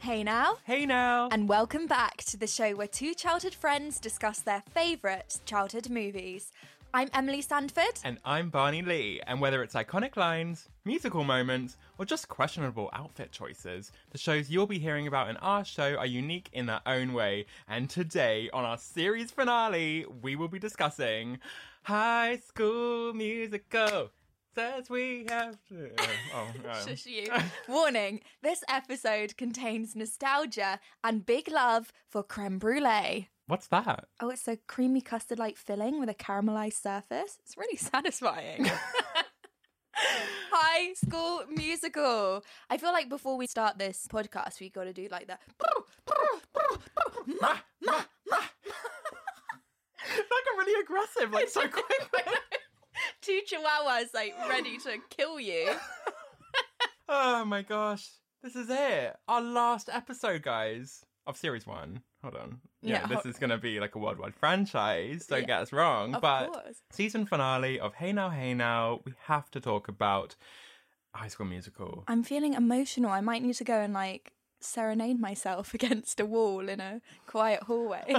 Hey now, Hey now. and welcome back to the show where two childhood friends discuss their favourite childhood movies. I'm Emily Sandford. And I'm Barney Lee, and whether it's iconic lines, musical moments, or just questionable outfit choices, the shows you'll be hearing about in our show are unique in their own way. And today, on our series finale, we will be discussing High School Musical. Says we have to. Oh, um, Shush you. Warning this episode contains nostalgia and big love for creme brulee. What's that? Oh, it's a creamy custard like filling with a caramelized surface. It's really satisfying. High School Musical. I feel like before we start this podcast, we got to do like that. That got really aggressive, like so quick. Two chihuahuas like ready to kill you. Oh my gosh. This is it. Our last episode, guys, of series one. Hold on. Yeah, Yeah, this is going to be like a worldwide franchise. Don't Yeah, get us wrong. of but course. season finale of Hey Now, Hey Now, we have to talk about High School Musical. I'm feeling emotional. I might need to go and like serenade myself against a wall in a quiet hallway.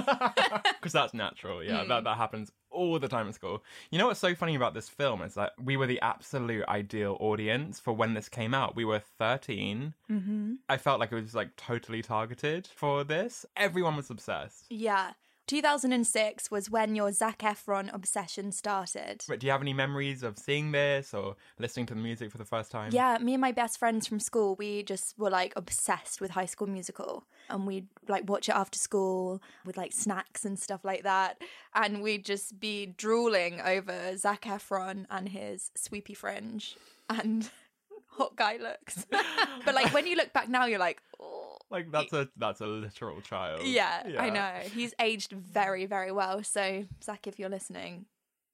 Because that's natural. Yeah, Hmm. that, that happens all the time at school. You know what's so funny about this film is that we were the absolute ideal audience for when this came out. We were 13. mm-hmm. I felt like it was like totally targeted for this. Everyone was obsessed. Yeah. 2006 was when your Zac Efron obsession started. But do you have any memories of seeing this or listening to the music for the first time? Yeah, me and my best friends from school, we just were like obsessed with High School Musical, and we'd like watch it after school with like snacks and stuff like that, and we'd just be drooling over Zac Efron and his sweepy fringe and hot guy looks. but like when you look back now, you're like, oh. Like that's a that's a literal child. Yeah, I know. He's aged very, very well. So, Zac, if you're listening,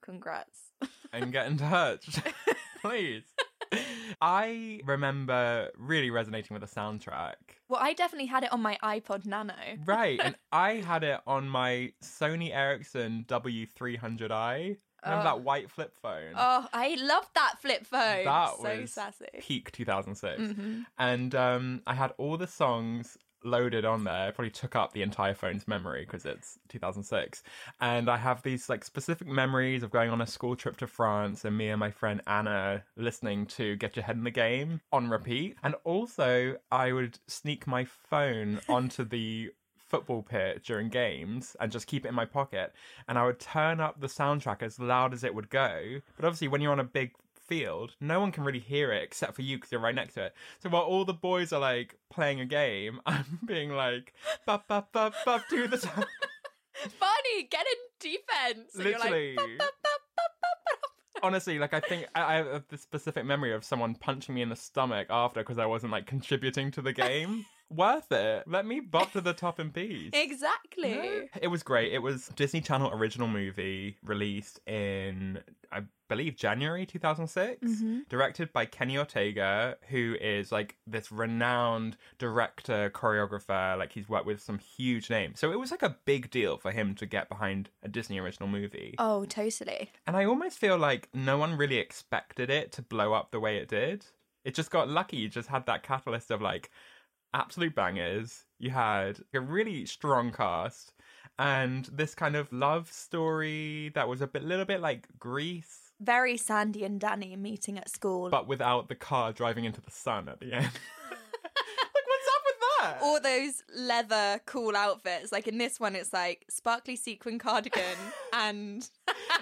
congrats. And get in touch. Please. I remember really resonating with the soundtrack. Well, I definitely had it on my iPod Nano. Right, and I had it on my Sony Ericsson W300i. Remember Oh. that white flip phone? Oh, I love that flip phone. that so was sassy. peak 2006. Mhm. And um, I had all the songs loaded on there. It probably took up the entire phone's memory because it's 2006. And I have these like specific memories of going on a school trip to France and me and my friend Anna listening to Get Your Head in the Game on repeat. And also, I would sneak my phone onto the football pitch during games and just keep it in my pocket and I would turn up the soundtrack as loud as it would go. But obviously when you're on a big field, no one can really hear it except for you because you're right next to it. So while all the boys are like playing a game, I'm being like bop bop bop bop to the top. Barney, get in defense. And like, Literally. Honestly, like I think I, I have this specific memory of someone punching me in the stomach after because I wasn't like contributing to the game worth it. Let me bop to the top in peace. Exactly. It was great. It was Disney Channel original movie released in I believe January 2006, mm-hmm. directed by Kenny Ortega, who is like this renowned director, choreographer, like he's worked with some huge names. So it was like a big deal for him to get behind a Disney original movie. Oh, totally. And I almost feel like no one really expected it to blow up the way it did. It just got lucky. You just had that catalyst of like absolute bangers. You had a really strong cast and this kind of love story that was a bit, little bit like Grease, Very Sandy and Danny meeting at school. but without the car driving into the sun at the end. like, what's up with that? all those leather cool outfits. Like in this one, it's like sparkly sequin cardigan and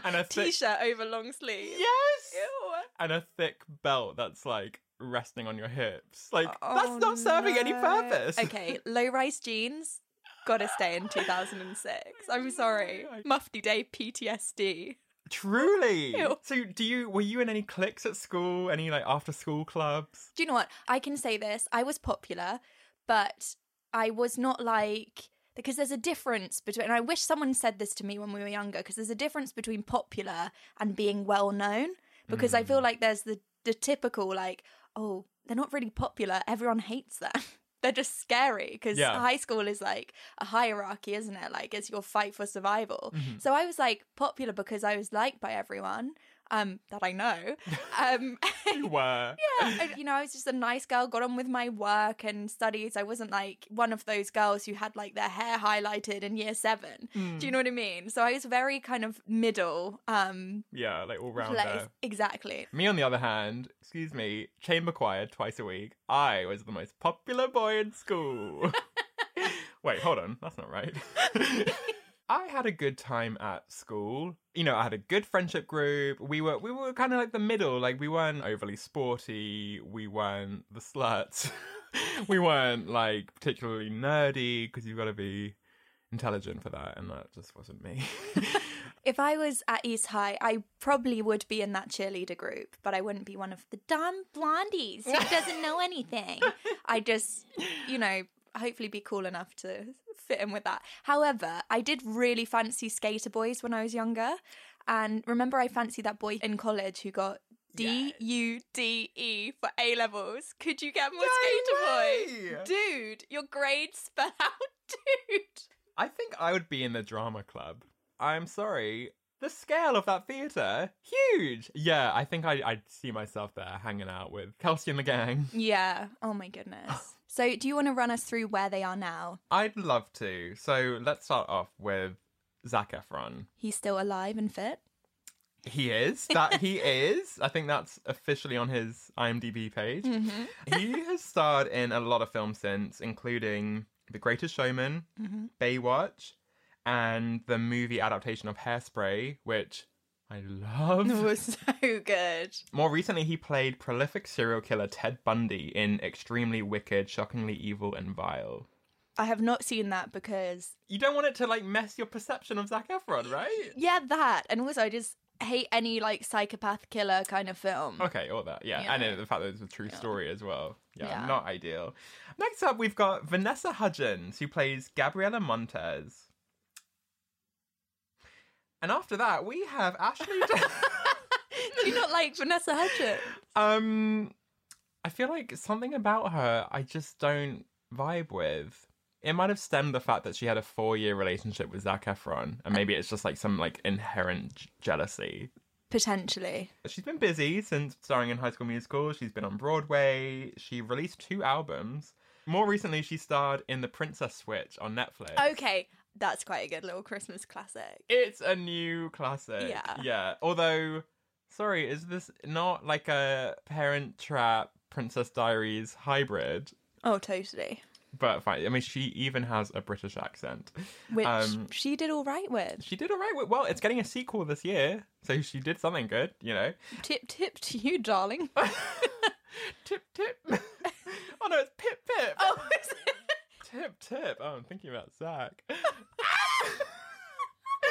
And a thick- t-shirt over long sleeve. yes! Ew. And a thick belt that's like resting on your hips. Like, Oh, that's not serving any purpose. Okay, low rise jeans. Gotta stay in 2006. I'm sorry. Mufti Day PTSD. Truly. Ew. So, do you were you in any cliques at school? Any like after school clubs? Do you know what? I can say this. I was popular, but I was not like because there's a difference between and I wish someone said this to me when we were younger because there's a difference between popular and being well known because I feel hmm. like there's the the typical like oh they're not really popular everyone hates them they're just scary because Yeah. high school is like a hierarchy isn't it like it's your fight for survival Mm-hmm. so I was like popular because I was liked by everyone um that I know um You were. yeah, you know, I was just a nice girl, got on with my work and studies. I wasn't like one of those girls who had like their hair highlighted in year seven. Do you know what I mean? So I was very kind of middle um Yeah, like all round. Exactly. Me, on the other hand, excuse me, chamber choir twice a week. I was the most popular boy in school. Wait, hold on, that's not right. I had a good time at school. You know, I had a good friendship group. We were we were kind of like the middle. Like we weren't overly sporty. We weren't the sluts. we weren't like particularly nerdy because you've got to be intelligent for that, and that just wasn't me. If I was at East High, I probably would be in that cheerleader group, but I wouldn't be one of the dumb blondies who doesn't know anything. I just, you know, hopefully be cool enough to fit in with that. However, I did really fancy skater boys when I was younger. And remember, I fancied that boy in college who got D U D E for A levels. Could you get more skater way! boy? Dude, your grades spell out, dude. I think I would be in the drama club. I'm sorry. The scale of that theatre, huge. Yeah, I think I, I'd see myself there hanging out with Kelsi and the gang. Yeah. Oh my goodness. So, do you want to run us through where they are now? I'd love to. So let's start off with Zac Efron. He's still alive and fit. He is. That he is. I think that's officially on his IMDb page. Mm-hmm. He has starred in a lot of films since, including The Greatest Showman, mm-hmm. Baywatch, and the movie adaptation of Hairspray, which I love. was so good. More recently, he played prolific serial killer Ted Bundy in Extremely Wicked, Shockingly Evil, and Vile. I have not seen that because, You don't want it to like mess your perception of Zac Efron, right? yeah, that. And also, I just hate any like psychopath killer kind of film. Okay, all that, yeah. Yeah. And the fact that it's a true story as well. Yeah, Yeah. not ideal. Next up, we've got Vanessa Hudgens, who plays Gabriella Montez. And after that, we have Ashley. Do you not like Vanessa Hudgens? um, I feel like something about her I just don't vibe with. It might have stemmed the fact that she had a four-year relationship with Zac Efron, and maybe it's just like some like inherent j- jealousy. Potentially. She's been busy since starring in High School Musical. She's been on Broadway. She released two albums. More recently, she starred in The Princess Switch on Netflix. Okay, that's quite a good little Christmas classic. It's a new classic. Yeah. Yeah. Although, sorry, is this not like a Parent Trap Princess Diaries hybrid? Oh, totally. But fine. I mean, she even has a British accent. Which Um, she did all right with. She did all right. with- Well, it's getting a sequel this year, so she did something good, you know. Tip tip to you, darling. Tip tip. oh no, it's Pip Pip. oh, is it? Tip tip. Oh, I'm thinking about Zac.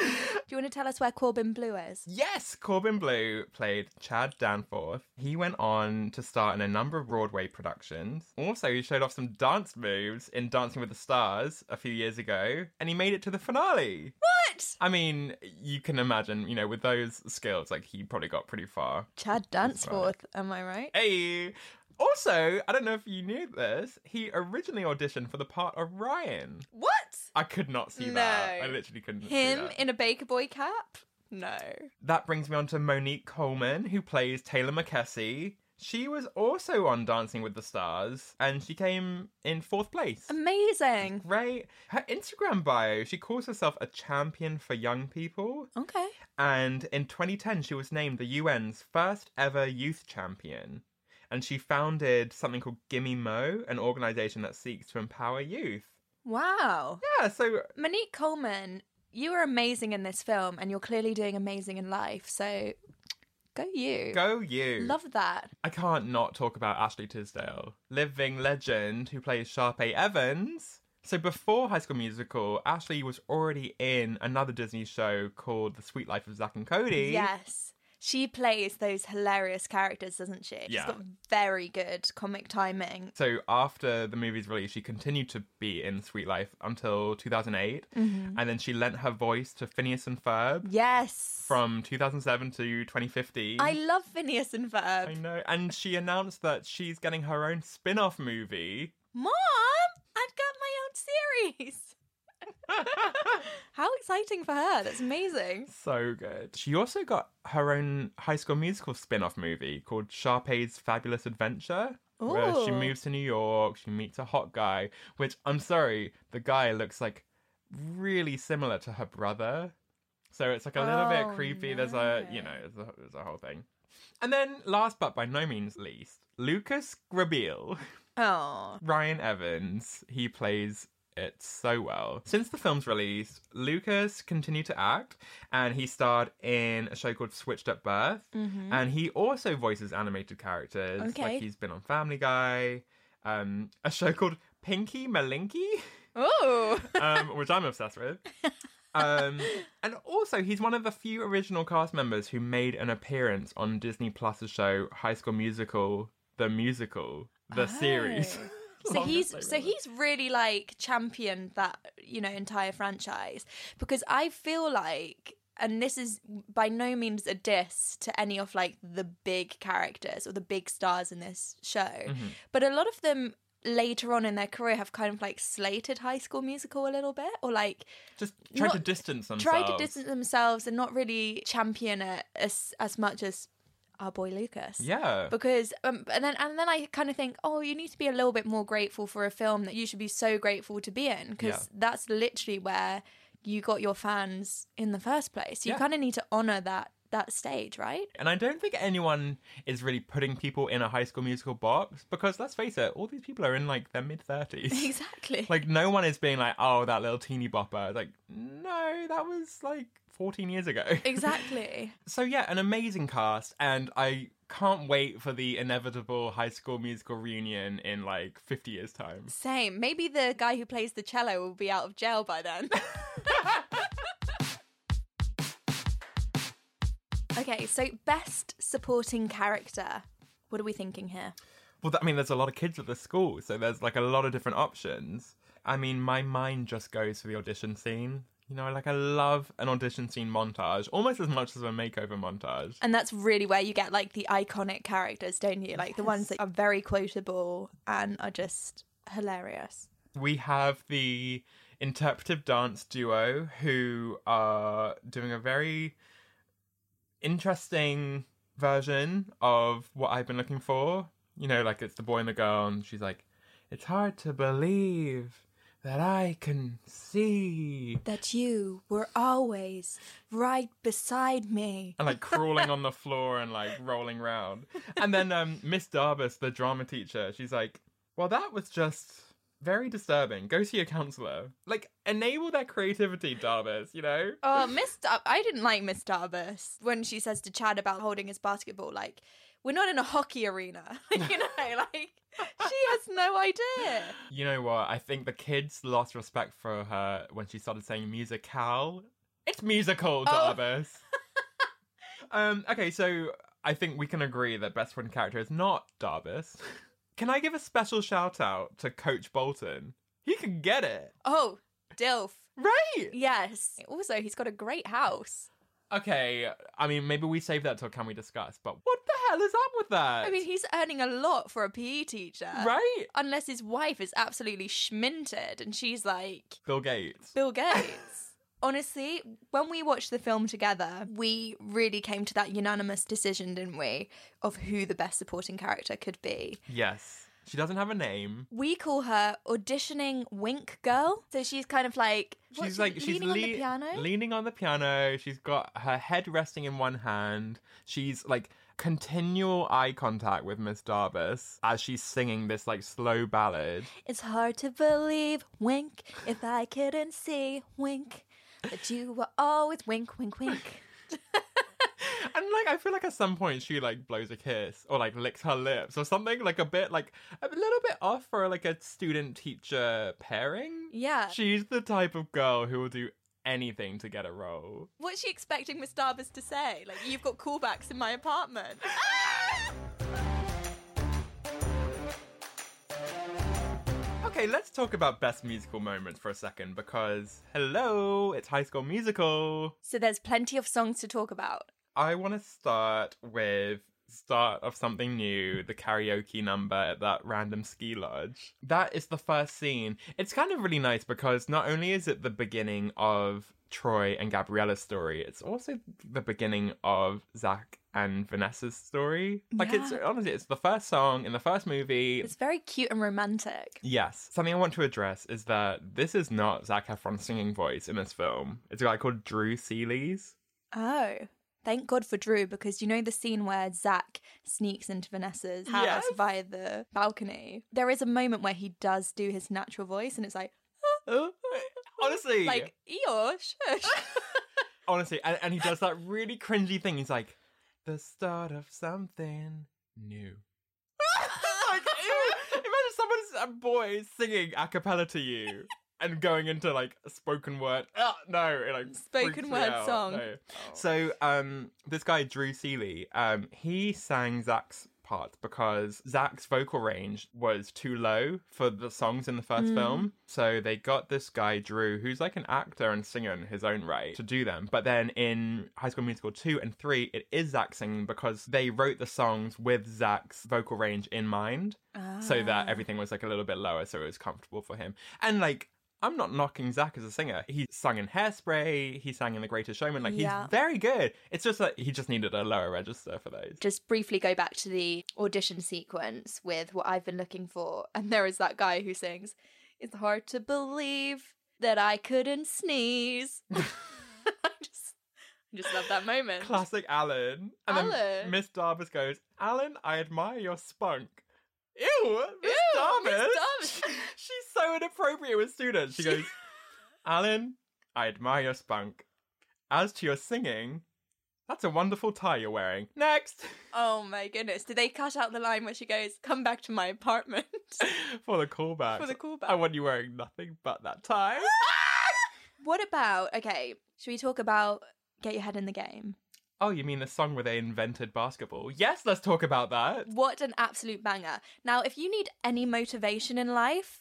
Do you want to tell us where Corbin Bleu is? Yes, Corbin Bleu played Chad Danforth. He went on to star in a number of Broadway productions. Also, he showed off some dance moves in Dancing with the Stars a few years ago, and he made it to the finale. What? I mean, you can imagine, you know, with those skills, like he probably got pretty far. Chad Danforth, am I right? Hey! Also, I don't know if you knew this, he originally auditioned for the part of Ryan. What? I could not see No. that. I literally couldn't see Him in a Baker Boy cap? No. That brings me on to Monique Coleman, who plays Taylor McKessie. She was also on Dancing with the Stars, and she came in fourth place. Amazing. Right? Her Instagram bio, she calls herself a champion for young people. Okay. And in 2010, she was named the UN's first ever youth champion. And she founded something called Gimme Mo, an organization that seeks to empower youth. Wow. Yeah, so Monique Coleman, you are amazing in this film and you're clearly doing amazing in life. So go you. go you. Love that. I can't not talk about Ashley Tisdale, living legend who plays Sharpay Evans. So before High School Musical, Ashley was already in another Disney show called The Sweet Life of Zack and Cody. Yes. She plays those hilarious characters, doesn't she? She's Yeah. got very good comic timing. So after the movie's release, she continued to be in Sweet Life until 2008, Mm-hmm. and then she lent her voice to Phineas and Ferb Yes. from 2007 to 2015. I love Phineas and Ferb. I know, and she announced that she's getting her own spin-off movie. Mom, I've got my own series. How exciting for her. That's amazing. So good. She also got her own High School Musical spin-off movie called Sharpay's Fabulous Adventure. Where she moves to New York, she meets a hot guy, which I'm sorry, the guy looks like really similar to her brother. So it's like a little Oh, bit creepy. There's a, you know, there's a, there's a whole thing. And then last but by no means least, Lucas Grabeel. Oh. Ryan Evans, he plays it so well. Since the film's release, Lucas continued to act and he starred in a show called Switched at Birth. And he also voices animated characters. Okay. Like he's been on Family Guy, um, a show called Pinky Malinky, Oh. um, which I'm obsessed with. Um, and also, he's one of the few original cast members who made an appearance on Disney Plus's show High School Musical, the musical, the series. So he's so he's really like championed that you know entire franchise because I feel like and this is by no means a diss to any of like the big characters or the big stars in this show Mm-hmm. but a lot of them later on in their career have kind of like slated high school musical a little bit or like just tried to distance themselves. tried to distance themselves and not really champion it as as much as our boy Lucas Yeah. because um, and then and then I kind of think, oh, you need to be a little bit more grateful for a film that you should be so grateful to be in because Yeah. that's literally where you got your fans in the first place. You Yeah. kind of need to honor that that stage, right? And I don't think anyone is really putting people in a high school musical box because let's face it, all these people are in like their mid 30s. Exactly. Like, no one is being like, oh, that little teeny bopper. Like, no, that was like 14 years ago. exactly. So, yeah, an amazing cast. And I can't wait for the inevitable high school musical reunion in like 50 years' time. Same. Maybe the guy who plays the cello will be out of jail by then. okay, so best supporting character. What are we thinking here? Well, I mean, there's a lot of kids at the school, so there's like a lot of different options. I mean, my mind just goes for the audition scene. You know, like I love an audition scene montage almost as much as a makeover montage. And that's really where you get like the iconic characters, don't you? Like the ones that are very quotable and are just hilarious. We have the interpretive dance duo who are doing a very interesting version of what I've been looking for. You know, like it's the boy and the girl, and she's like, It's hard to believe that I can see. That you were always right beside me. and like crawling on the floor and like rolling around. And then um Miss Darbus, the drama teacher, she's like, "Well, that was just very disturbing. Go see a counselor. Like enable that creativity, Darbus, you know?" Oh, Miss Dar- I didn't like Miss Darbus when she says to Chad about holding his basketball. Like, we're not in a hockey arena, you know. Like, she has no idea. You know what? I think the kids lost respect for her when she started saying musicale It's musical, Oh. Darbus. um, okay, so I think we can agree that best friend character is not Darbus. Can I give a special shout out to Coach Bolton? He can get it. Oh, Dilf. Right. Yes. Also, he's got a great house. Okay, I mean, maybe we save that till can we discuss, but what the hell is up with that? I mean, he's earning a lot for a PE teacher. right? Unless his wife is absolutely schminted and she's like Bill Gates. Bill Gates. Honestly, when we watched the film together, we really came to that unanimous decision, didn't we, of who the best supporting character could be. Yes. She doesn't have a name. We call her auditioning wink girl. So she's kind of like what's She's she- like she's leaning on the piano. leaning on the piano. She's got her head resting in one hand. She's like continual eye contact with Miss Darbus as she's singing this like slow ballad. It's hard to believe, wink, if I couldn't see, wink, that you were always wink, wink, wink. And like I feel like at some point she like blows a kiss or like licks her lips or something like a bit like a little bit off for like a student teacher pairing. Yeah. She's the type of girl who will do anything to get a role. What's she expecting Miss Darbus to say? Like, you've got callbacks in my apartment. Okay, let's talk about best musical moments for a second because hello, it's High School Musical. so there's plenty of songs to talk about. I want to start with start of something new, the karaoke number at that random ski lodge. That is the first scene. It's kind of really nice because not only is it the beginning of Troy and Gabriella's story, it's also the beginning of Zac and Vanessa's story. Like it's honestly it's the first song in the first movie. It's very cute and romantic. Yes. Something I want to address is that this is not Zac Efron's singing voice in this film. It's a guy called Drew Seeley's. Oh. Thank God for Drew because you know the scene where Zac sneaks into Vanessa's house Yes. via the balcony? There is a moment where he does do his natural voice and it's like, Honestly. like, Eeyore, shush. honestly, and, and he does that really cringy thing. He's like, the start of something new. like, imagine someone's a boy singing a cappella to you and going into like a spoken word. Ah, no, it like Spoken word song. No. So, um, this guy Drew Seeley, um, he sang Zac's part because Zac's vocal range was too low for the songs in the first hmm. film. So they got this guy Drew, who's like an actor and singer in his own right, to do them. But then in High School Musical two and three, it is Zac singing because they wrote the songs with Zac's vocal range in mind, ah. so that everything was like a little bit lower, so it was comfortable for him. And like. I'm not knocking Zac as a singer. He sung in Hairspray. He sang in The Greatest Showman. Like Yeah. he's very good. It's just that he just needed a lower register for those. Just briefly go back to the audition sequence with what I've been looking for. And there is that guy who sings, It's hard to believe that I couldn't sneeze. I just, I just love that moment. Classic Alan. And Alan. Miss Darbus goes, Alan, I admire your spunk. Ew, Miss Ew. Miss Darbus. She's so inappropriate with students. She goes, Alan, I admire your spunk. As to your singing, that's a wonderful tie you're wearing. Next. Oh my goodness. Did they cut out the line where she goes, Come back to my apartment? For the callback. For the callback. I want you wearing nothing but that tie. what about, okay, should we talk about Get Your Head in the Game? Oh, you mean the song where they invented basketball? Yes, let's talk about that. What an absolute banger. Now, if you need any motivation in life,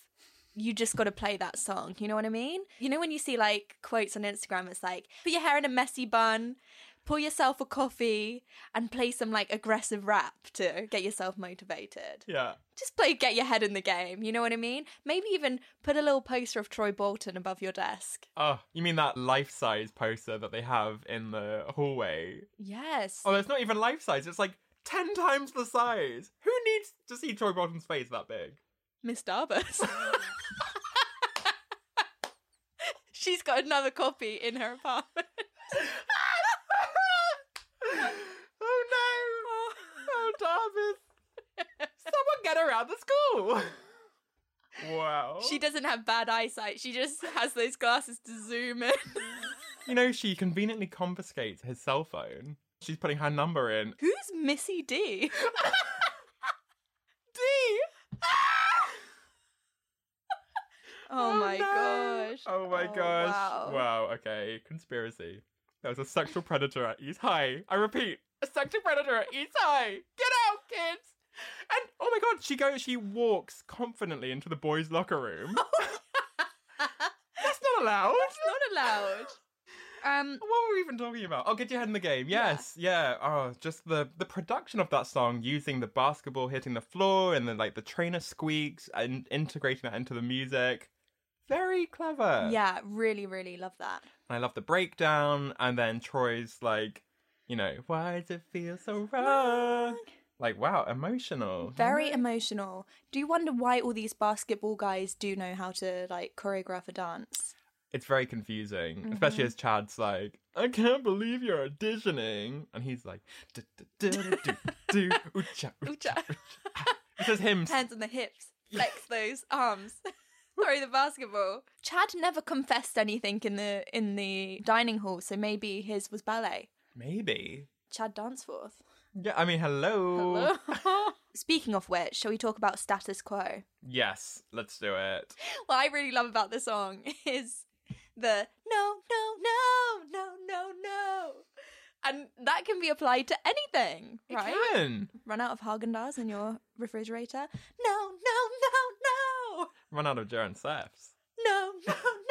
you just got to play that song. You know what I mean? You know, when you see like quotes on Instagram, it's like, put your hair in a messy bun, pour yourself a coffee, and play some like aggressive rap to get yourself motivated. Yeah. Just play Get Your Head in the Game. You know what I mean? Maybe even put a little poster of Troy Bolton above your desk. Oh, you mean that life size poster that they have in the hallway? Yes. Oh, it's not even life size. It's like 10 times the size. Who needs to see Troy Bolton's face that big? Miss Darbus. She's got another copy in her apartment. oh no! Oh, Darbus! Someone get her out of the school! Wow. She doesn't have bad eyesight. She just has those glasses to zoom in. You know, she conveniently confiscates his cell phone. She's putting her number in. Who's Missy D? D! Oh, my oh, no. gosh. Oh my Oh, gosh. wow. Wow. Okay. Conspiracy. There was a sexual predator at East High. I repeat, a sexual predator at East High. Get out, kids. And oh my god, she goes. She walks confidently into the boys' locker room. That's not allowed. That's not allowed. Um, What were we even talking about? Oh, get your head in the game. Yes, yeah. Oh, just the the production of that song, using the basketball hitting the floor and then like the trainer squeaks and integrating that into the music. Very clever. yeah, really, really love that. And I love the breakdown, and then Troy's like, you know, why does it feel so wrong? Like, wow, emotional. Very emotional. Do you wonder why all these basketball guys do know how to like choreograph a dance? It's very confusing, Mm-hmm. especially as Chad's like, I can't believe you're auditioning, and he's like, "Du- du- du- du- du- oocha, oocha, Oocha. oocha." This is him. Hands on the hips, flex those arms. Throw the basketball. Chad never confessed anything in the in the dining hall, so maybe his was ballet. Maybe. Chad Danceforth. Yeah, I mean, hello. Hello. Speaking of which, shall we talk about status quo? Yes, let's do it. What I really love about the song is the no, no, no, no, no, no. And that can be applied to anything, It right? can. Run out of Haagen Dazs in your refrigerator? No, no, no, no. Run out of Jaren Seths. No, no, no, no.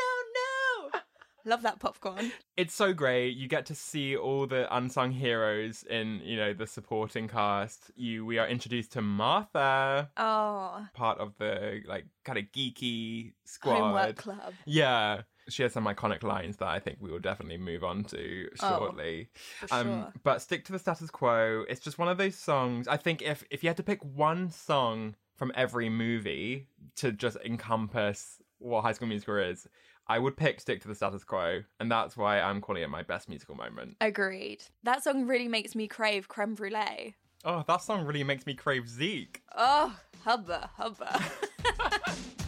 Love that popcorn. It's so great. You get to see all the unsung heroes in, you know, the supporting cast. You we are introduced to Martha, Oh, part of the like kind of geeky squad. homework club. Yeah. She has some iconic lines that I think we will definitely move on to shortly. for sure. Um, but stick to the status quo. It's just one of those songs. I think if if you had to pick one song from every movie to just encompass what High School Musical is, I would pick Stick to the Status Quo, and that's why I'm calling it my best musical moment. Agreed. That song really makes me crave creme brulee. Oh, that song really makes me crave Zeke. Oh, hubba, hubba.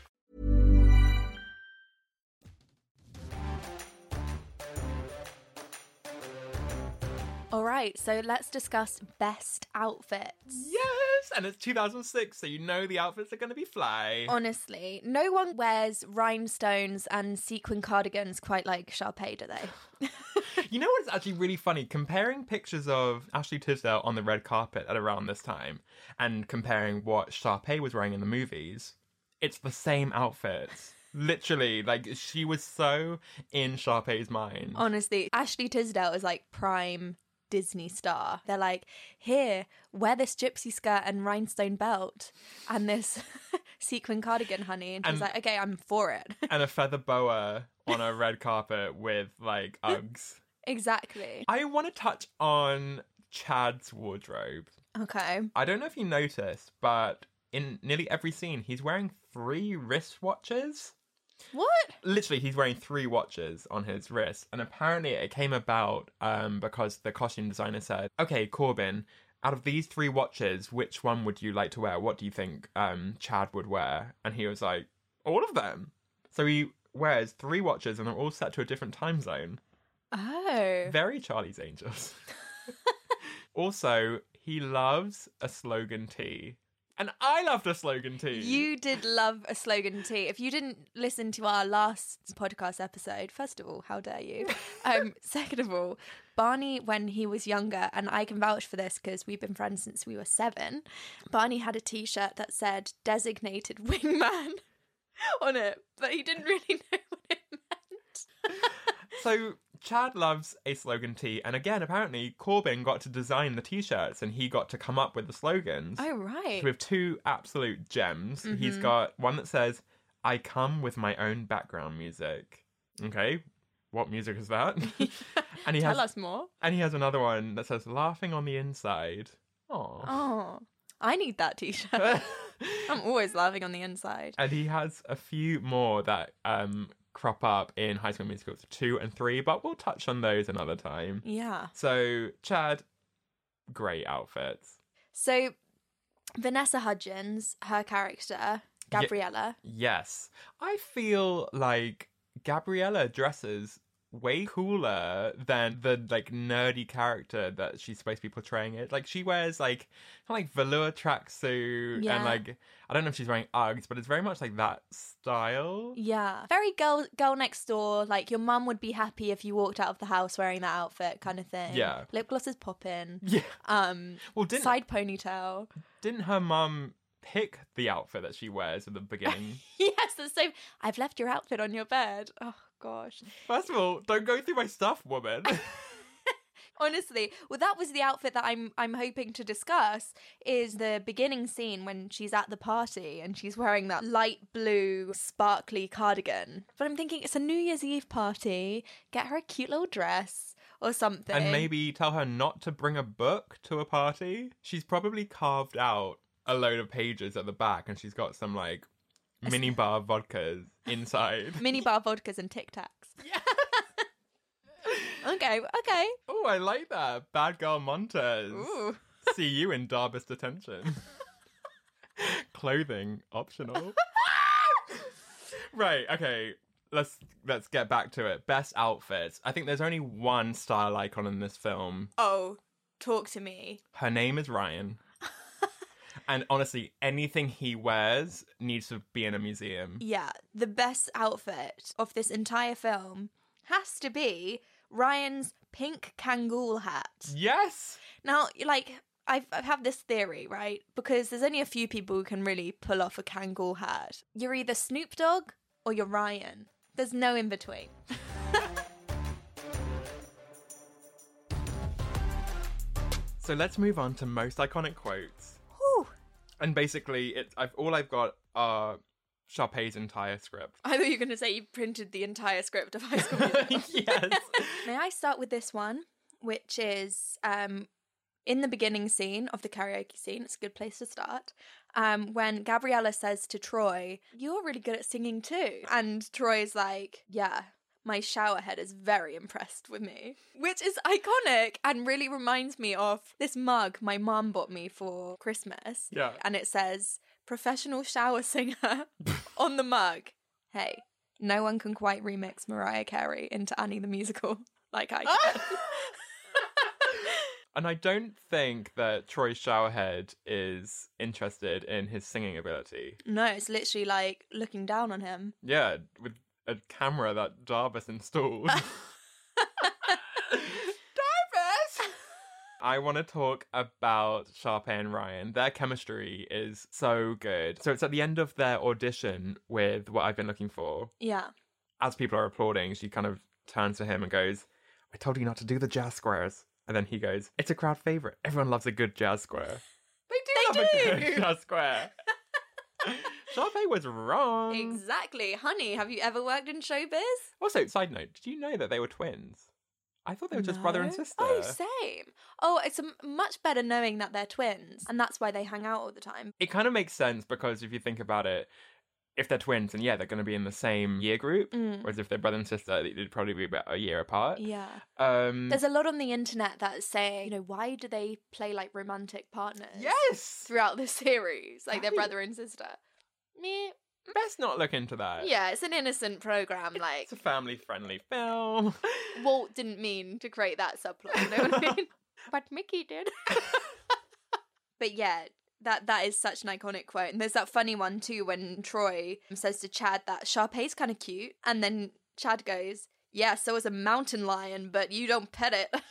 All right, so let's discuss best outfits. Yes, and it's 2006, so you know the outfits are going to be fly. Honestly, no one wears rhinestones and sequin cardigans quite like Sharpay, do they? You know what's actually really funny? Comparing pictures of Ashley Tisdale on the red carpet at around this time and comparing what Sharpay was wearing in the movies, it's the same outfits. Literally, like she was so in Sharpay's mind. Honestly, Ashley Tisdale is like prime Disney star. They're like, here, wear this gypsy skirt and rhinestone belt and this sequin cardigan, honey. And she's And- like, okay, I'm for it. and a feather boa on a red carpet with like Uggs. exactly. I want to touch on Chad's wardrobe Okay. I don't know if you noticed, but in nearly every scene, he's wearing three wristwatches. What? Literally, he's wearing three watches on his wrist, and apparently it came about um, because the costume designer said, "Okay, Corbin, out of these three watches, which one would you like to wear? What do you think um, Chad would wear?" And he was like, "All of them." So he wears three watches, and they're all set to a different time zone. Oh. Very Charlie's Angels. also, he loves a slogan tee. And I loved a slogan tee. You did love a slogan tee. If you didn't listen to our last podcast episode, first of all, how dare you? Um, second of all, Barney, when he was younger, and I can vouch for this because we've been friends since we were seven, Barney had a t shirt that said designated wingman on it, but he didn't really know what it meant. So Chad loves a slogan tee, and again, apparently Corbin got to design the t-shirts, and he got to come up with the slogans. Oh, right. With two absolute gems. He's Mhm. got one that says, "I come with my own background music." Okay, what music is that? and he Tell has, us more. And he has another one that says, "Laughing on the inside." Oh. Oh, I need that t shirt. I'm always laughing on the inside. And he has a few more that um crop up in High School Musical 2 and 3, but we'll touch on those another time. Yeah. So, Chad, great outfits. So, Vanessa Hudgens, her character, Gabriella. Yes. I feel like Gabriella dresses way cooler than the like nerdy character that she's supposed to be portraying it. Like she wears like kind of like velour tracksuit Yeah. and like I don't know if she's wearing Uggs, but it's very much like that style. Yeah. Very girl girl next door. Like your mum would be happy if you walked out of the house wearing that outfit kind of thing. Yeah. Lip gloss is popping. Yeah. Um Well, didn't side ponytail. didn't her mum pick the outfit that she wears at the beginning? yes, the same. I've left your outfit on your bed. Oh gosh. First of all, don't go through my stuff, woman. Honestly, well, that was the outfit that I'm I'm hoping to discuss. Is the beginning scene when she's at the party and she's wearing that light blue sparkly cardigan. But I'm thinking it's a New Year's Eve party. Get her a cute little dress or something. and maybe tell her not to bring a book to a party. She's probably carved out a load of pages at the back and she's got some like mini bar vodkas inside. mini bar vodkas and Tic Tacs. Yeah. okay, okay. Oh, I like that. Bad girl Montez. Ooh. See you in Darbus detention. Clothing optional. right, okay. Let's let's get back to it. Best outfits. I think there's only one style icon in this film. Oh, talk to me. Her name is Ryan. And honestly, anything he wears needs to be in a museum. Yeah, the best outfit of this entire film has to be Ryan's pink Kangol hat. Yes. Now, like, I've, I have this theory, right? Because there's only a few people who can really pull off a Kangol hat. You're either Snoop Dogg or you're Ryan. There's no in between. So let's move on to most iconic quotes. And basically, it's I've all I've got are Sharpay's entire script. I thought you were going to say you printed the entire script of High School Musical. yes. May I start with this one, which is um, in the beginning scene of the karaoke scene. It's a good place to start. Um, when Gabriella says to Troy, "You're really good at singing too," and Troy's like, "Yeah." My shower head is very impressed with me, which is iconic and really reminds me of this mug my mom bought me for Christmas. Yeah. And it says, professional shower singer on the mug. Hey, no one can quite remix Mariah Carey into Annie the Musical like I can. And I don't think that Troy Showerhead is interested in his singing ability. no, it's literally like looking down on him. Yeah, with a camera that Darbus installed. Darbus! I want to talk about Sharpay and Ryan. Their chemistry is so good. So it's at the end of their audition with what I've been looking for. Yeah. As people are applauding, she kind of turns to him and goes, I told you not to do the jazz squares. And then he goes, It's a crowd favorite. Everyone loves a good jazz square. They do love a good jazz square. Sharpay was wrong. Exactly. Honey, have you ever worked in showbiz? Also, side note, did you know that they were twins? I thought they were just brother and sister. Oh, same. Oh, it's m- much better knowing that they're twins, and that's why they hang out all the time. it kind of makes sense because if you think about it, if they're twins, then yeah, they're going to be in the same year group. Mm. Whereas if they're brother and sister, they'd probably be about a year apart. Yeah. Um, There's a lot on the internet that's saying, you know, why do they play like romantic partners? yes. Throughout the series, like they're Right. brother and sister. Meh. Mm. Best not look into that. Yeah, it's an innocent program. Like It's a family-friendly film. Walt didn't mean to create that subplot. You know what I mean? but Mickey did. but yeah, that that is such an iconic quote. And there's that funny one too when Troy says to Chad that Sharpay's kind of cute, and then Chad goes, "Yeah, so is a mountain lion, but you don't pet it."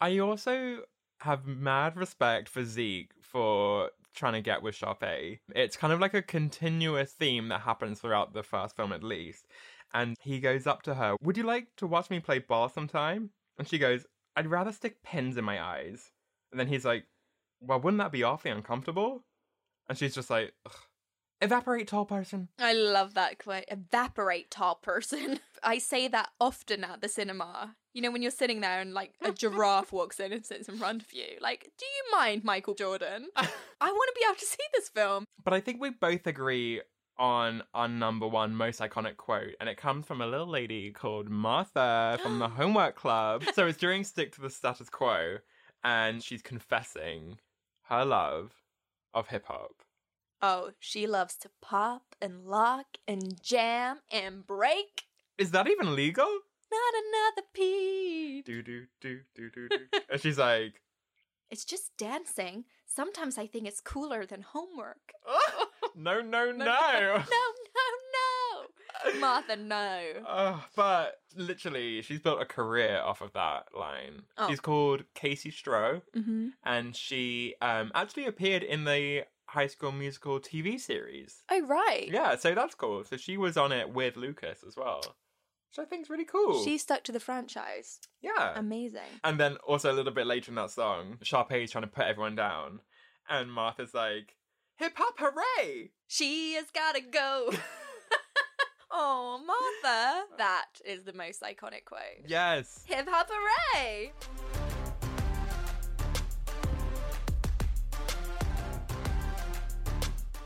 I also have mad respect for Zeke for trying to get with Sharpay. It's kind of like a continuous theme that happens throughout the first film, at least. And he goes up to her, Would you like to watch me play ball sometime? And she goes, I'd rather stick pins in my eyes. And then he's like, Well, wouldn't that be awfully uncomfortable? And she's just like, Ugh. Evaporate, tall person. I love that quote. Evaporate, tall person. I say that often at the cinema. You know, when you're sitting there and like a giraffe walks in and sits in front of you. Like, do you mind, Michael Jordan? I want to be able to see this film. But I think we both agree on our number one most iconic quote, and it comes from a little lady called Martha from the Homework Club. So it's during Stick to the Status Quo, and she's confessing her love of hip hop. Oh, she loves to pop and lock and jam and break. Is that even legal? Not another Pete. Do do do do do do. And she's like, It's just dancing. Sometimes I think it's cooler than homework. no, no, no. no, no, no. Martha, no. Oh, but literally, she's built a career off of that line. Oh. She's called KayCee Stroh. Mm-hmm. and she um actually appeared in the High School Musical TV series. Oh, right. Yeah, so that's cool. So she was on it with Lucas as well, which I think is really cool. She stuck to the franchise. yeah, Amazing. and then also a little bit later in that song, Sharpay's trying to put everyone down, and Martha's like, "Hip hop, hooray!" She has gotta go. oh, Martha. Uh. That is the most iconic quote. Yes. Hip hop hooray!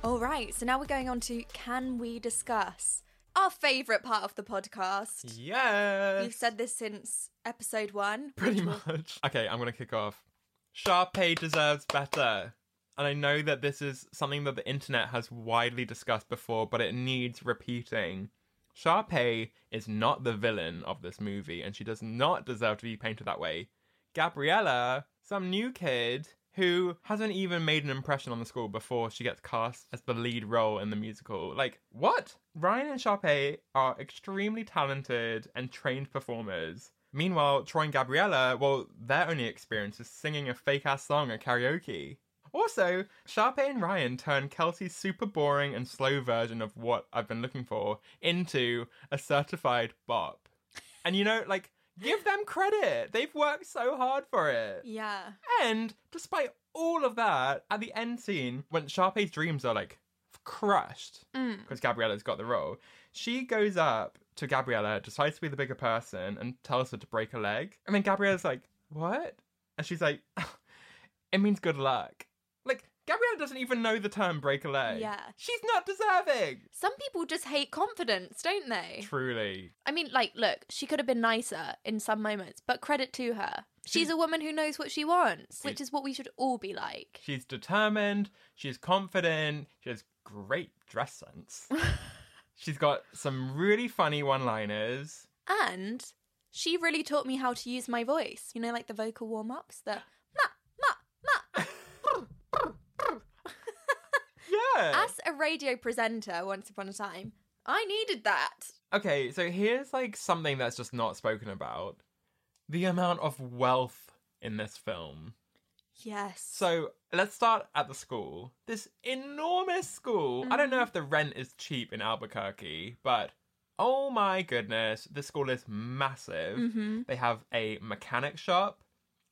All right, so now we're going on to can we discuss our favourite part of the podcast? Yes. We've said this since episode one. Pretty much. Okay, I'm gonna kick off. Sharpay deserves better. And I know that this is something that the internet has widely discussed before, but it needs repeating. Sharpay is not the villain of this movie, and she does not deserve to be painted that way. Gabriella, some new kid who hasn't even made an impression on the school before she gets cast as the lead role in the musical. Like, what? Ryan and Sharpay are extremely talented and trained performers. Meanwhile, Troy and Gabriella, well, their only experience is singing a fake ass song at karaoke. Also, Sharpay and Ryan turn Kelsi's super boring and slow version of what I've been looking for into a certified bop. And you know, like, give them credit. They've worked so hard for it. Yeah. And despite all of that, at the end scene, when Sharpay's dreams are like crushed Mm. because Gabriella's got the role, she goes up to Gabriella, decides to be the bigger person, and tells her to break a leg. And then Gabriella's like, What? And she's like, It means good luck. Like, Gabriella doesn't even know the term break a leg. Yeah. She's not deserving. Some people just hate confidence, don't they? Truly. I mean, like, look, she could have been nicer in some moments, but credit to her. She's a woman who knows what she wants, which is what we should all be like. She's determined, she's confident, she has great dress sense. she's got some really funny one liners. And she really taught me how to use my voice. You know, like the vocal warm ups, the Yeah. As a radio presenter once upon a time, I needed that. Okay, so here's like something that's just not spoken about the amount of wealth in this film. Yes. So let's start at the school. This enormous school. I don't know if the rent is cheap in Albuquerque, but oh my goodness, this school is massive. Mhm. They have a mechanic shop,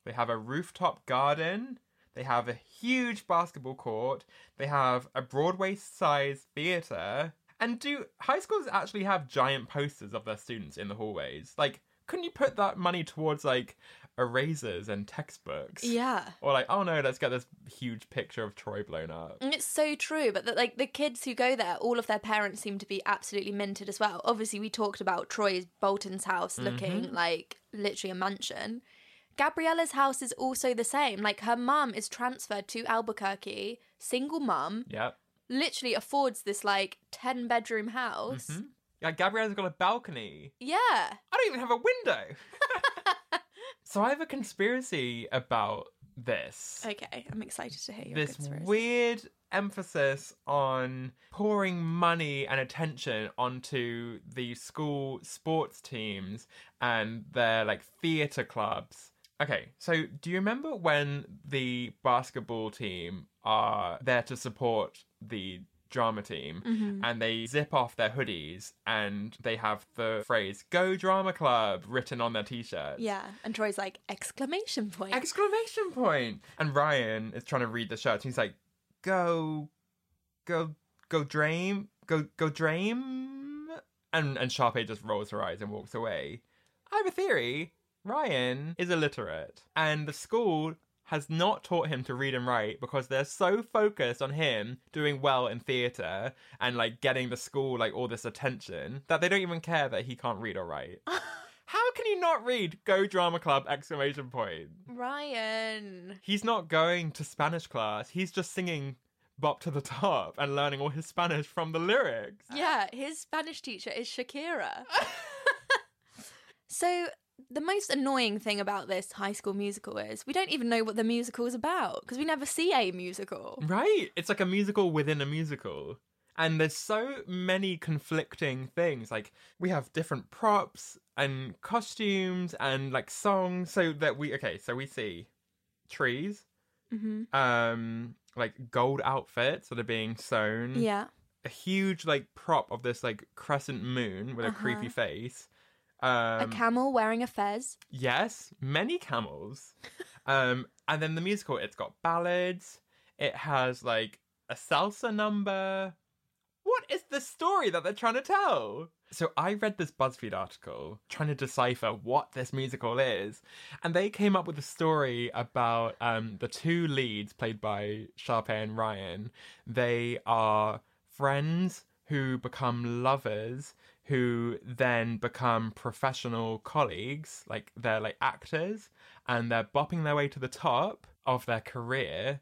they have a rooftop garden, they have a huge basketball court, they have a Broadway sized theatre. And do high schools actually have giant posters of their students in the hallways? Like, couldn't you put that money towards like erasers and textbooks? Yeah. Or like, oh no, let's get this huge picture of Troy blown up. And It's so true, but the, like the kids who go there, all of their parents seem to be absolutely minted as well. Obviously, we talked about Troy's Bolton's house mm-hmm. looking like literally a mansion. Gabriella's house is also the same. Like her mum is transferred to Albuquerque, single mum, Yep. literally affords this like 10 bedroom house. Mm-hmm. Yeah, Gabriella's got a balcony. Yeah. I don't even have a window. so I have a conspiracy about this. Okay, I'm excited to hear your this conspiracy. weird emphasis on pouring money and attention onto the school sports teams and their like theater clubs. Okay, so do you remember when the basketball team are there to support the drama team Mm-hmm. and they zip off their hoodies and they have the phrase go drama club written on their t-shirts? Yeah, and Troy's like exclamation point. exclamation point! And ryan is trying to read the shirts. And he's like go go go dream go go dream? And and Sharpay just rolls her eyes and walks away. I have a theory ryan is illiterate and the school has not taught him to read and write because they're so focused on him doing well in theater and like getting the school like all this attention that they don't even care that he can't read or write how can you not read go drama club exclamation point Ryan. he's not going to Spanish class. He's just singing Bop to the Top and learning all his Spanish from the lyrics. Yeah, his Spanish teacher is Shakira. so the most annoying thing about this high school musical is we don't even know what the musical is about because we never see a musical. Right? It's like a musical within a musical. And there's so many conflicting things. Like, we have different props and costumes and like songs. So that we, okay, so we see trees, um, like gold outfits that are being sewn. Yeah. a huge like prop of this like crescent moon with a creepy face. Um, a camel wearing a fez. yes, many camels. um, and then the musical, it's got ballads. It has like a salsa number. What is the story that they're trying to tell? So I read this BuzzFeed article trying to decipher what this musical is, and they came up with a story about um, the two leads played by Sharpay and Ryan. They are friends who become lovers, who then become professional colleagues, like they're like actors, and they're bopping their way to the top of their career.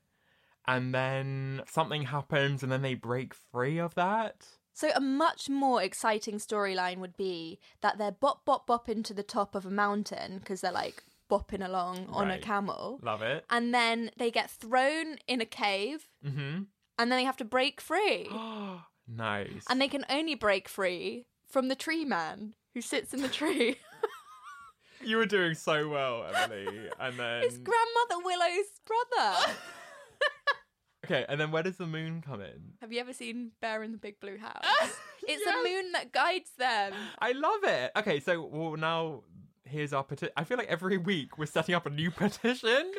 And then something happens, and then they break free of that. So a much more exciting storyline would be that they're bop bop bop into the top of a mountain because they're like bopping along on a camel. Love it. And then they get thrown in a cave Mm-hmm. and then they have to break free. nice. and they can only break free from the tree man who sits in the tree. You were doing so well, Emily. And then It's grandmother Willow's brother. okay, and then where does the moon come in? Have you ever seen Bear in the Big Blue House? It's Yes. a moon that guides them. I love it. Okay, so well now here's our petition. I feel like every week we're setting up a new petition.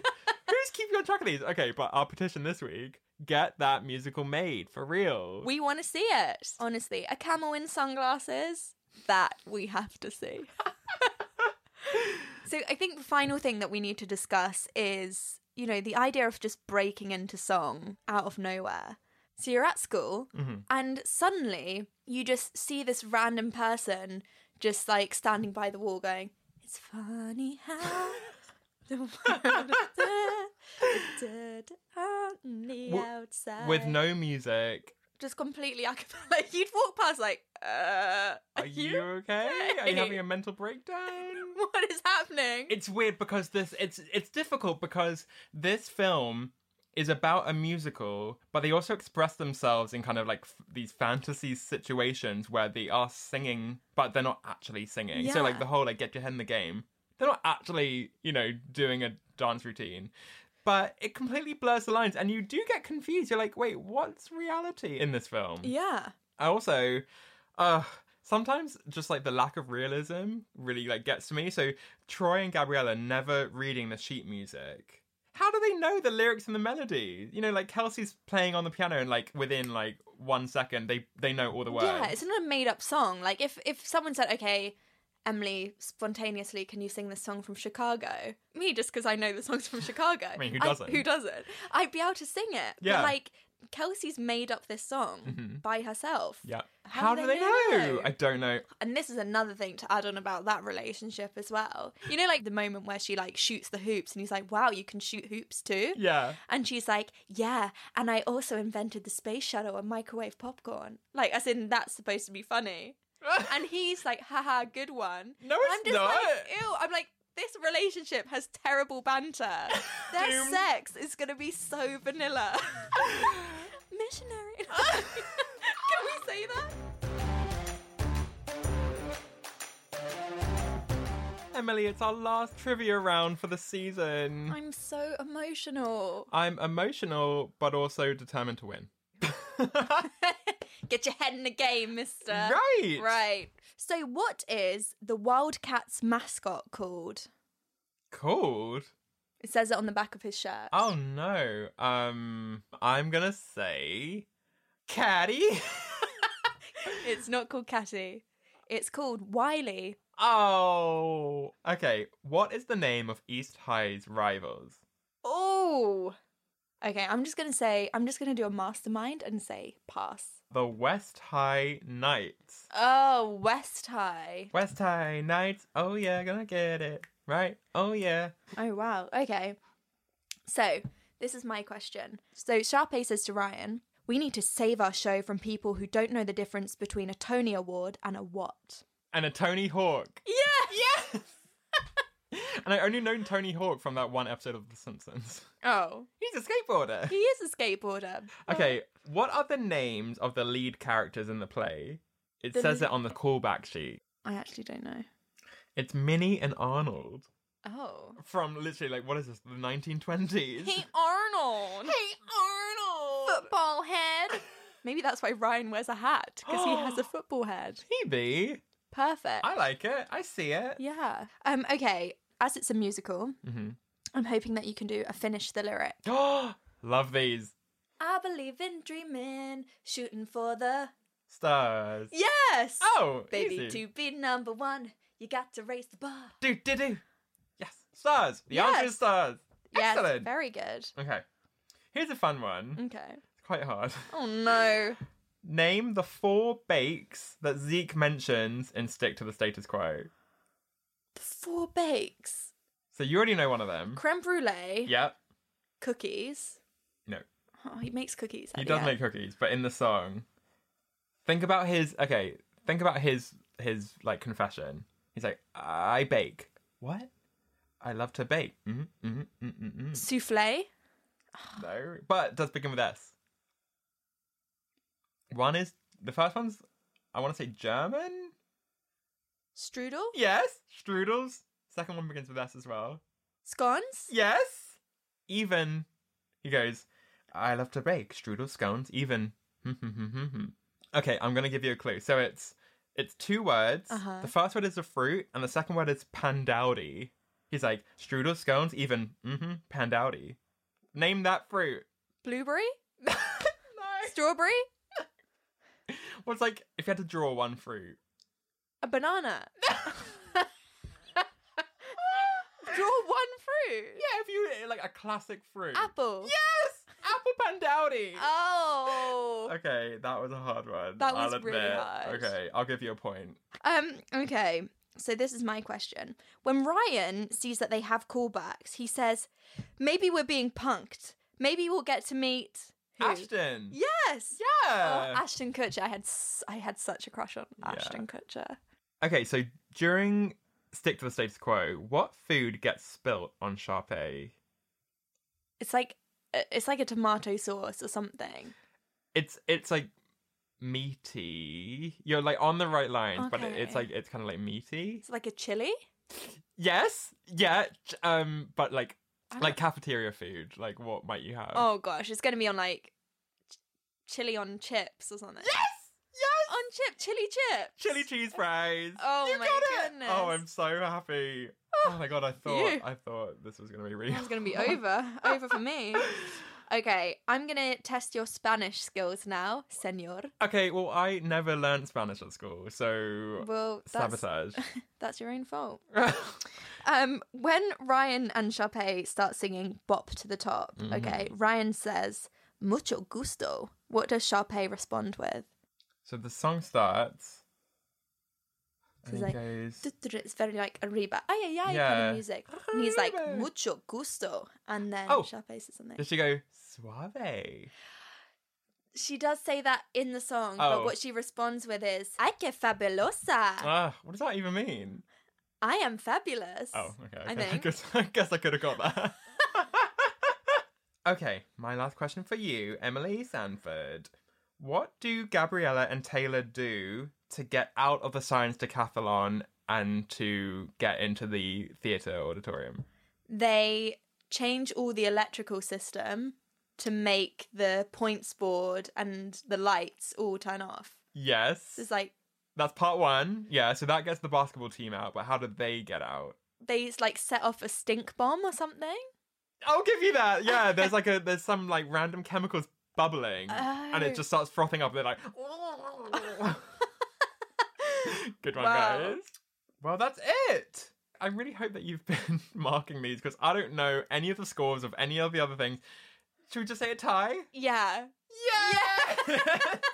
Who's keeping on track of these? Okay, but our petition this week: get that musical made for real. We want to see it. Honestly, a camel in sunglasses, that we have to see. so I think the final thing that we need to discuss is, you know, the idea of just breaking into song out of nowhere. So you're at school mm-hmm. and suddenly you just see this random person just like standing by the wall going, It's funny how the world is dead on the W- outside with no music. just completely a cappella. You'd walk past like, uh, Are you okay? Are you having a mental breakdown? what is happening? it's weird because this it's it's difficult because this film is about a musical but they also express themselves in kind of like f- these fantasy situations where they are singing but they're not actually singing so like the whole like get your head in the game they're not actually you know doing a dance routine but it completely blurs the lines and you do get confused you're like wait what's reality in this film yeah. I also, uh, sometimes just like the lack of realism really like gets to me. So Troy and Gabriella never reading the sheet music. How do they know the lyrics and the melody? You know, like Kelsi's playing on the piano and like within like one second they they know all the words. Yeah, it's not a made up song. Like if if someone said, okay, Emily, spontaneously, can you sing this song from Chicago? Me, just because I know the songs from Chicago. I mean, who doesn't? who doesn't? I'd be able to sing it. Yeah. But like, Kelsi's made up this song mm-hmm. by herself. Yeah. How How, do do they they know? know? I don't know. And this is another thing to add on about that relationship as well. You know, like the moment where she like shoots the hoops and he's like, wow, you can shoot hoops too? Yeah. And she's like, yeah, and I also invented the space shuttle and microwave popcorn. Like, as in, that's supposed to be funny. and he's like, haha, good one. No, I'm it's just not. like, ew. I'm like, this relationship has terrible banter. Their sex is going to be so vanilla. Missionary. Can we say that? Emily, it's our last trivia round for the season. I'm so emotional. I'm emotional, but also determined to win. Get your head in the game, mister. Right. Right. So, what is the Wildcats mascot called? Called? It says it on the back of his shirt. Oh no. Um, I'm gonna say Caddy. It's not called Catty. It's called Wiley. oh. Okay. What is the name of East High's rivals? Oh. Okay, I'm just going to say, I'm just going to do a mastermind and say pass. The West High Knights. Oh, West High. West High Knights. Oh yeah, gonna get it. Right? Oh yeah. Oh, wow. Okay. So, this is my question. So, Sharpay says to Ryan, we need to save our show from people who don't know the difference between a Tony Award and a what? And a Tony Hawk. Yeah! And I only know Tony Hawk from that one episode of The Simpsons. Oh. He's a skateboarder. He is a skateboarder. Okay, what are the names of the lead characters in the play? It The says it on the callback sheet. I actually don't know. It's Minnie and Arnold Oh. from literally like what is this? The 1920s. Hey, Arnold! Hey, Arnold! Football head! Maybe that's why Ryan wears a hat, because he has a football head. Maybe. Perfect. I like it. I see it. Yeah. Um. Okay. As it's a musical, Mm-hmm. I'm hoping that you can do a finish the lyric. Love these I believe in dreaming, shooting for the stars. yes. Oh, baby, easy. to be number one, you got to raise the bar. Do do do. Yes, stars. The Yes. answer is stars. Yes, Excellent. very good. Okay. Here's a fun one. Okay. It's quite hard. Oh no. Name the four bakes that Zeke mentions in Stick to the Status Quo. Four bakes, So you already know one of them. creme brulee, Yep. cookies. No. Oh, he makes cookies. He does make cookies, but in the song, think about his. Okay, think about his his like confession. He's like, I bake. What? I love to bake. mm mm mm mm mm. souffle. No, but it does begin with S. One is the first one's. I want to say German. Strudel. Yes, strudels. Second one begins with S as well. Scones. Yes. Even he goes, I love to bake strudel scones. Even. okay, I'm gonna give you a clue. So it's it's two words. Uh-huh. The first word is a fruit, and the second word is pandowdy. He's like strudel scones. Even mm-hmm, pandowdy. Name that fruit. Blueberry. no. Strawberry. Well, it's like if you had to draw one fruit. A banana. Draw one fruit. Yeah, if you like a classic fruit. Apple. Yes, apple pandowdy. Oh. Okay, that was a hard one. That was I'll really hard. Okay, I'll give you a point. Um. Okay. So this is my question. When Ryan sees that they have callbacks, he says, "Maybe we're being punked. Maybe we'll get to meet who? Ashton. Yes. Yeah. Oh, Ashton Kutcher. I had s- I had such a crush on Ashton Kutcher. Okay, so during Stick to the Status Quo, what food gets spilt on Sharpay? It's like it's like a tomato sauce or something. It's it's like meaty. You're like on the right lines, but it, it's like it's kind of like meaty. It's like a chili. Yes, yeah, um, but like like cafeteria food. Like what might you have? Oh gosh, it's gonna be on like ch- chili on chips or something. yes, On chip, chili chips. chili cheese fries. Oh You my got it! goodness. Oh, I'm so happy. Oh my god, I thought you. I thought this was gonna be really. It's gonna be over, over for me. Okay, I'm gonna test your Spanish skills now, senor. Okay, well, I never learned Spanish at school, so Well, that's, sabotage. that's your own fault. Um, when Ryan and Sharpay start singing "Bop to the Top," Mm-hmm. okay, Ryan says "Mucho gusto." What does Sharpay respond with? So the song starts. And It's it like, goes. It's very like arriba, ay ay ay kind of music, and he's like "Mucho gusto," and then Oh. Sharpay says something. Does she go suave? She does say that in the song, Oh. but what she responds with is "Ay que fabulosa." Ah, what does that even mean? I am fabulous. Oh, okay. I okay. think. guess, I guess I could have got that. okay, my last question for you, Emily Sanford. What do Gabriella and Taylor do to get out of the science decathlon and to get into the theatre auditorium? They change all the electrical system to make the points board and the lights all turn off. Yes. It's like That's part one. Yeah, so that gets the basketball team out, but how did they get out? they like set off a stink bomb or something. I'll give you that. Yeah, there's like a there's some like random chemicals bubbling and Oh. it just starts frothing up. They're like, good one, Wow. guys. Well, that's it. I really hope that you've been marking these because I don't know any of the scores of any of the other things. Should we just say a tie? Yeah. Yeah.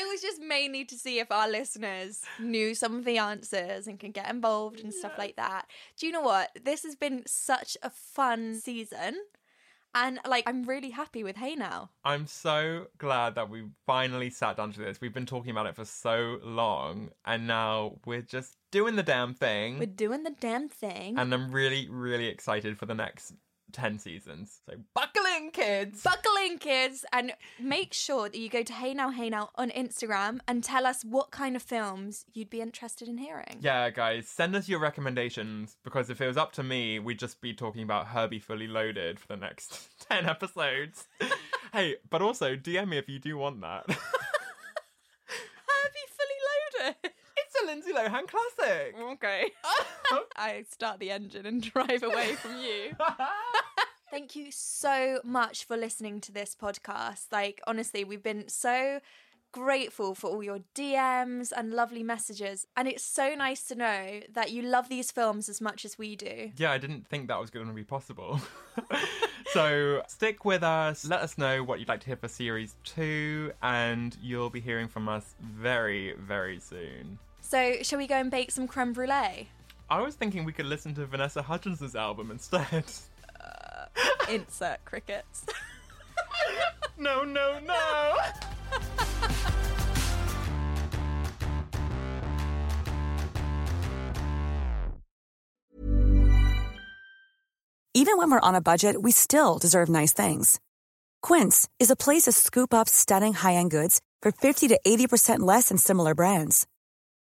It was just mainly to see if our listeners knew some of the answers and can get involved and stuff like that. Do you know what? This has been such a fun season. And like I'm really happy with Hey Now. I'm so glad that we finally sat down to this. We've been talking about it for so long, and now we're just doing the damn thing. We're doing the damn thing. and I'm really, really excited for the next 10 seasons. So buckle in, kids! Buckle in, kids, and make sure that you go to Hey Now, Hey Now on Instagram and tell us what kind of films you'd be interested in hearing. yeah, guys, send us your recommendations because if it was up to me, we'd just be talking about Herbie Fully Loaded for the next 10 episodes. hey, but also DM me if you do want that. Herbie fully loaded. it's a Lindsay Lohan classic. Okay. I start the engine and drive away from you. Thank you so much for listening to this podcast. Like, honestly, we've been so grateful for all your DMs and lovely messages. And it's so nice to know that you love these films as much as we do. Yeah, I didn't think that was going to be possible. so stick with us. Let us know what you'd like to hear for series two, and you'll be hearing from us very, very soon. So, shall we go and bake some creme brulee? I was thinking we could listen to Vanessa Hudgens' album instead. Uh, insert crickets. no, no, no! Even when we're on a budget, we still deserve nice things. Quince is a place to scoop up stunning high-end goods for 50 to 80% less than similar brands.